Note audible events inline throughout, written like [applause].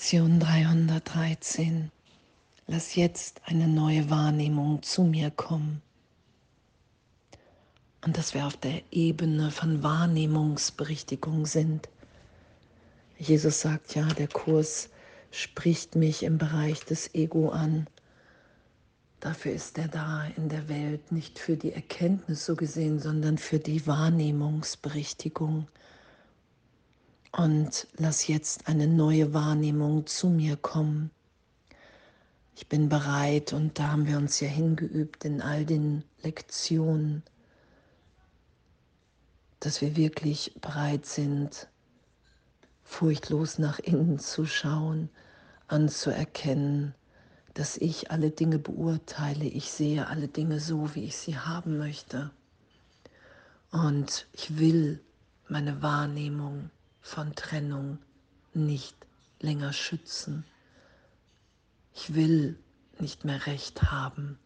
Lektion 313. Lass jetzt eine neue Wahrnehmung zu mir kommen. Und dass wir auf der Ebene von Wahrnehmungsberichtigung sind. Jesus sagt ja, der Kurs spricht mich im Bereich des Ego an. Dafür ist er da in der Welt, nicht für die Erkenntnis so gesehen, sondern für die Wahrnehmungsberichtigung und lass jetzt eine neue Wahrnehmung zu mir kommen. Ich bin bereit und da haben wir uns ja hingeübt in all den Lektionen, dass wir wirklich bereit sind, furchtlos nach innen zu schauen, anzuerkennen, dass ich alle Dinge beurteile, ich sehe alle Dinge so, wie ich sie haben möchte. Und ich will meine Wahrnehmung von Trennung nicht länger schützen. Ich will nicht mehr recht haben.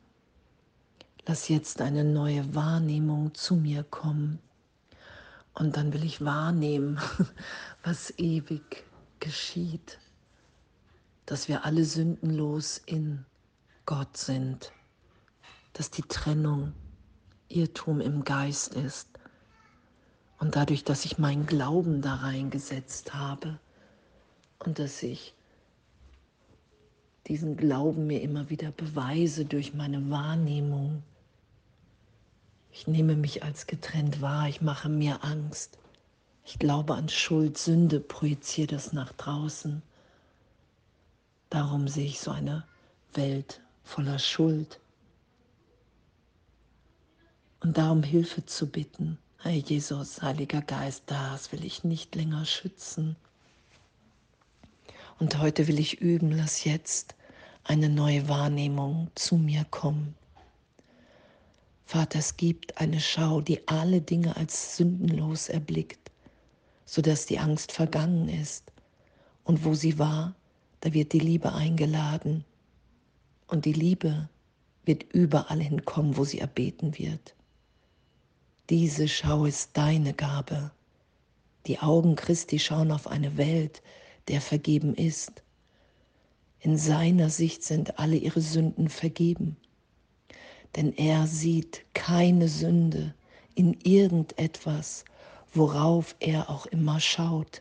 Lass jetzt eine neue Wahrnehmung zu mir kommen. Und dann will ich wahrnehmen, [laughs] was ewig geschieht. Dass wir alle sündenlos in Gott sind. Dass die Trennung Irrtum im Geist ist und dadurch, dass ich meinen Glauben da reingesetzt habe und dass ich diesen Glauben mir immer wieder beweise durch meine Wahrnehmung. Ich nehme mich als getrennt wahr, ich mache mir Angst. Ich glaube an Schuld, Sünde, projiziere das nach draußen. Darum sehe ich so eine Welt voller Schuld. Und darum Hilfe zu bitten. Herr Jesus, Heiliger Geist, das will ich nicht länger schützen. Und heute will ich üben, lass jetzt eine neue Wahrnehmung zu mir kommen. Vater, es gibt eine Schau, die alle Dinge als sündenlos erblickt, sodass die Angst vergangen ist. Und wo sie war, da wird die Liebe eingeladen. Und die Liebe wird überall hinkommen, wo sie erbeten wird. Diese Schau ist deine Gabe. Die Augen Christi schauen auf eine Welt, der vergeben ist. In seiner Sicht sind alle ihre Sünden vergeben. Denn er sieht keine Sünde in irgendetwas, worauf er auch immer schaut.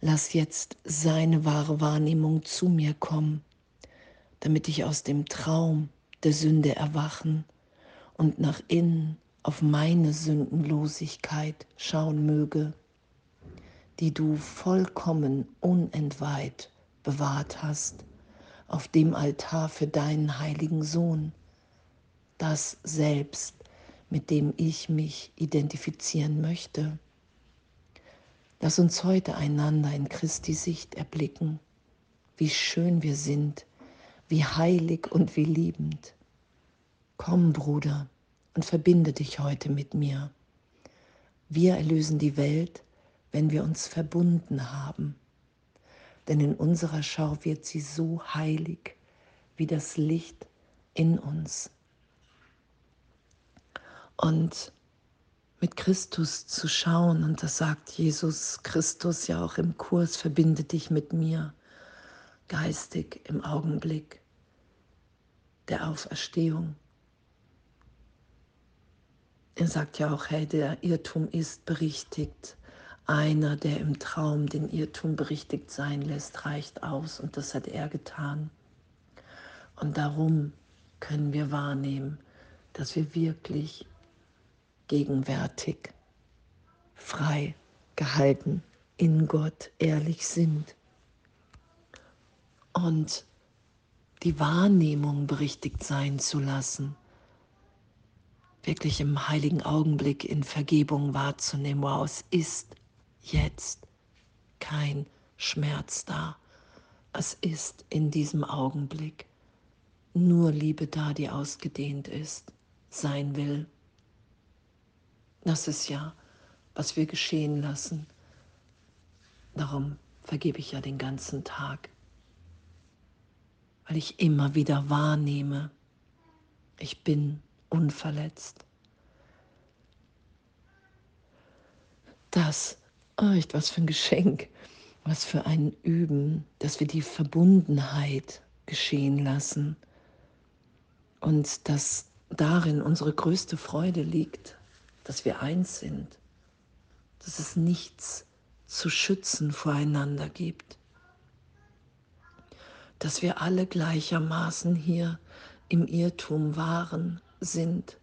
Lass jetzt seine wahre Wahrnehmung zu mir kommen, damit ich aus dem Traum der Sünde erwachen und nach innen auf meine Sündenlosigkeit schauen möge, die du vollkommen unentweiht bewahrt hast auf dem Altar für deinen heiligen Sohn, das selbst, mit dem ich mich identifizieren möchte. Lass uns heute einander in Christi Sicht erblicken, wie schön wir sind, wie heilig und wie liebend. Komm, Bruder, und verbinde dich heute mit mir. Wir erlösen die Welt, wenn wir uns verbunden haben. Denn in unserer Schau wird sie so heilig wie das Licht in uns. Und mit Christus zu schauen, und das sagt Jesus Christus ja auch im Kurs, verbinde dich mit mir, geistig im Augenblick der Auferstehung. Er sagt ja auch, hey, der Irrtum ist berichtigt. Einer, der im Traum den Irrtum berichtigt sein lässt, reicht aus und das hat er getan. Und darum können wir wahrnehmen, dass wir wirklich gegenwärtig, frei gehalten in Gott ehrlich sind. Und die Wahrnehmung berichtigt sein zu lassen wirklich im heiligen Augenblick in Vergebung wahrzunehmen, wow, es ist jetzt kein Schmerz da. Es ist in diesem Augenblick nur Liebe da, die ausgedehnt ist, sein will. Das ist ja, was wir geschehen lassen. Darum vergebe ich ja den ganzen Tag, weil ich immer wieder wahrnehme, ich bin unverletzt. Das, oh, echt was für ein Geschenk. Was für ein Üben, dass wir die Verbundenheit geschehen lassen und dass darin unsere größte Freude liegt, dass wir eins sind, dass es nichts zu schützen voreinander gibt, dass wir alle gleichermaßen hier im Irrtum waren, sind,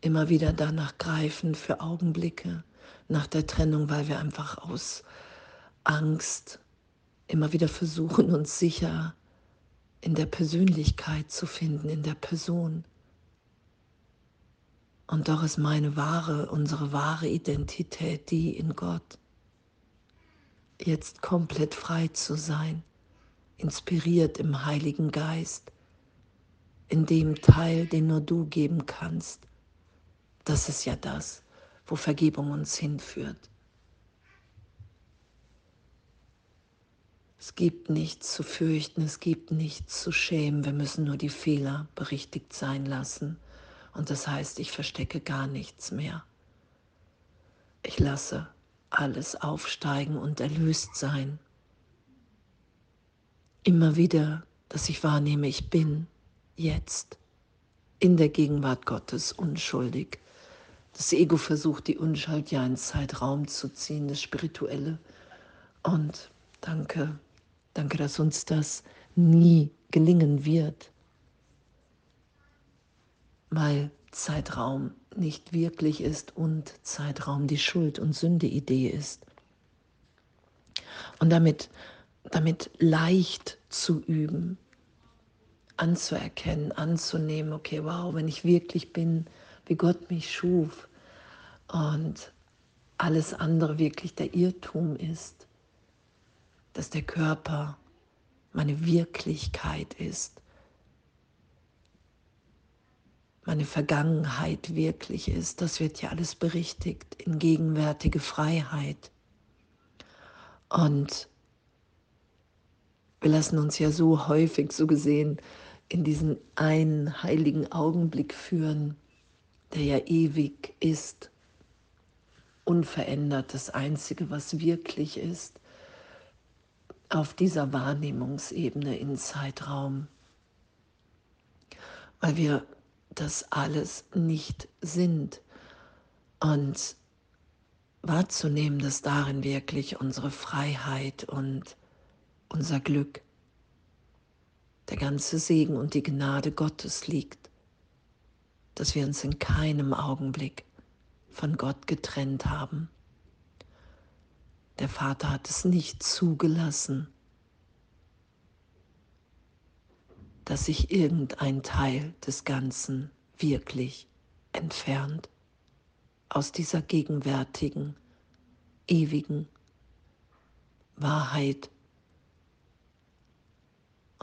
immer wieder danach greifen für Augenblicke nach der Trennung, weil wir einfach aus Angst immer wieder versuchen, uns sicher in der Persönlichkeit zu finden, in der Person. Und doch ist meine wahre, unsere wahre Identität die in Gott. Jetzt komplett frei zu sein, inspiriert im Heiligen Geist, in dem Teil, den nur du geben kannst. Das ist ja das, wo Vergebung uns hinführt. Es gibt nichts zu fürchten, es gibt nichts zu schämen. Wir müssen nur die Fehler berichtigt sein lassen. Und das heißt, ich verstecke gar nichts mehr. Ich lasse alles aufsteigen und erlöst sein. Immer wieder, dass ich wahrnehme, ich bin jetzt in der Gegenwart Gottes unschuldig. Das Ego versucht, die Unschuld ja in Zeitraum zu ziehen, das Spirituelle. Und danke, danke, dass uns das nie gelingen wird weil Zeitraum nicht wirklich ist und Zeitraum die Schuld- und Sünde-Idee ist. Und damit, damit leicht zu üben, anzuerkennen, anzunehmen, okay, wow, wenn ich wirklich bin, wie Gott mich schuf und alles andere wirklich der Irrtum ist, dass der Körper meine Wirklichkeit ist meine Vergangenheit wirklich ist. Das wird ja alles berichtigt in gegenwärtige Freiheit. Und wir lassen uns ja so häufig, so gesehen, in diesen einen heiligen Augenblick führen, der ja ewig ist, unverändert, das Einzige, was wirklich ist, auf dieser Wahrnehmungsebene in Zeitraum. Weil wir das alles nicht sind und wahrzunehmen, dass darin wirklich unsere Freiheit und unser Glück, der ganze Segen und die Gnade Gottes liegt, dass wir uns in keinem Augenblick von Gott getrennt haben. Der Vater hat es nicht zugelassen, dass sich irgendein Teil des Ganzen wirklich entfernt aus dieser gegenwärtigen, ewigen Wahrheit.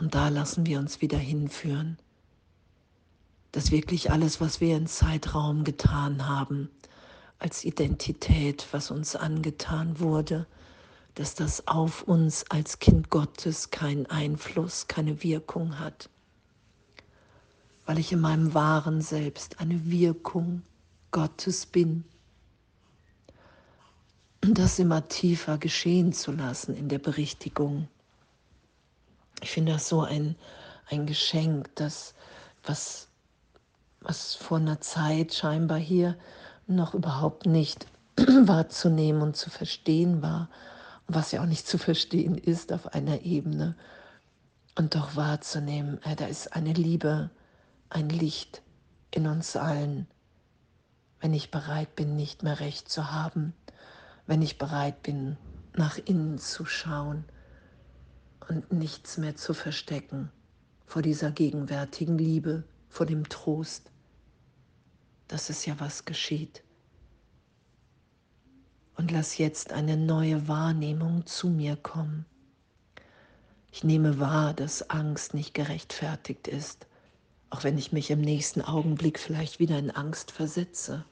Und da lassen wir uns wieder hinführen, dass wirklich alles, was wir in Zeitraum getan haben, als Identität, was uns angetan wurde, dass das auf uns als Kind Gottes keinen Einfluss, keine Wirkung hat weil ich in meinem wahren Selbst eine Wirkung Gottes bin. Und das immer tiefer geschehen zu lassen in der Berichtigung. Ich finde das so ein, ein Geschenk, das, was, was vor einer Zeit scheinbar hier noch überhaupt nicht [clears throat] wahrzunehmen und zu verstehen war, was ja auch nicht zu verstehen ist auf einer Ebene, und doch wahrzunehmen, äh, da ist eine Liebe, ein Licht in uns allen, wenn ich bereit bin, nicht mehr recht zu haben, wenn ich bereit bin, nach innen zu schauen und nichts mehr zu verstecken vor dieser gegenwärtigen Liebe, vor dem Trost, dass es ja was geschieht. Und lass jetzt eine neue Wahrnehmung zu mir kommen. Ich nehme wahr, dass Angst nicht gerechtfertigt ist auch wenn ich mich im nächsten Augenblick vielleicht wieder in Angst versetze.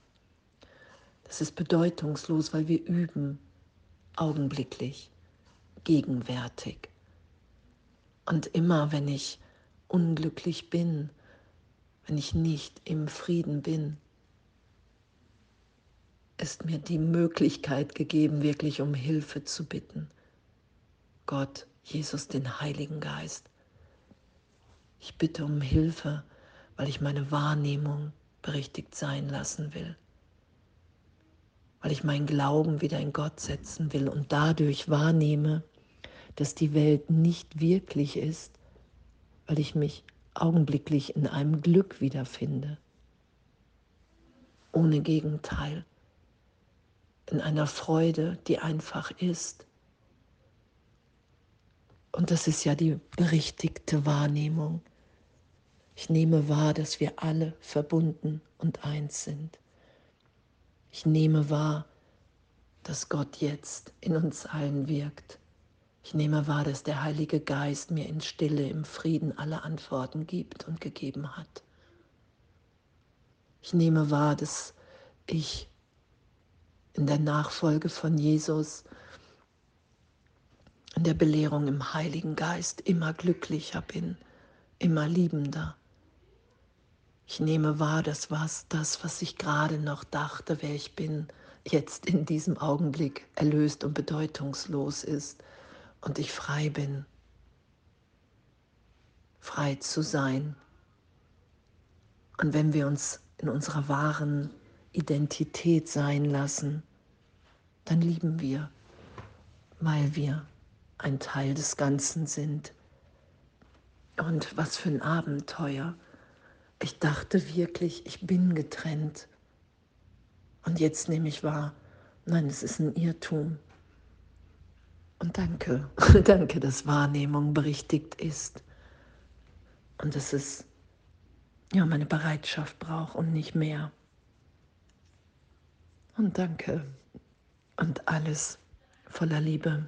Das ist bedeutungslos, weil wir üben augenblicklich, gegenwärtig. Und immer wenn ich unglücklich bin, wenn ich nicht im Frieden bin, ist mir die Möglichkeit gegeben, wirklich um Hilfe zu bitten. Gott, Jesus, den Heiligen Geist. Ich bitte um Hilfe, weil ich meine Wahrnehmung berichtigt sein lassen will, weil ich meinen Glauben wieder in Gott setzen will und dadurch wahrnehme, dass die Welt nicht wirklich ist, weil ich mich augenblicklich in einem Glück wiederfinde, ohne Gegenteil, in einer Freude, die einfach ist. Und das ist ja die berichtigte Wahrnehmung. Ich nehme wahr, dass wir alle verbunden und eins sind. Ich nehme wahr, dass Gott jetzt in uns allen wirkt. Ich nehme wahr, dass der Heilige Geist mir in Stille, im Frieden alle Antworten gibt und gegeben hat. Ich nehme wahr, dass ich in der Nachfolge von Jesus, in der Belehrung im Heiligen Geist immer glücklicher bin, immer liebender. Ich nehme wahr, dass was das, was ich gerade noch dachte, wer ich bin, jetzt in diesem Augenblick erlöst und bedeutungslos ist und ich frei bin, frei zu sein. Und wenn wir uns in unserer wahren Identität sein lassen, dann lieben wir, weil wir ein Teil des Ganzen sind. Und was für ein Abenteuer. Ich dachte wirklich, ich bin getrennt. Und jetzt nehme ich wahr, nein, es ist ein Irrtum. Und danke, [laughs] danke, dass Wahrnehmung berichtigt ist und dass es ja meine Bereitschaft braucht und nicht mehr. Und danke und alles voller Liebe.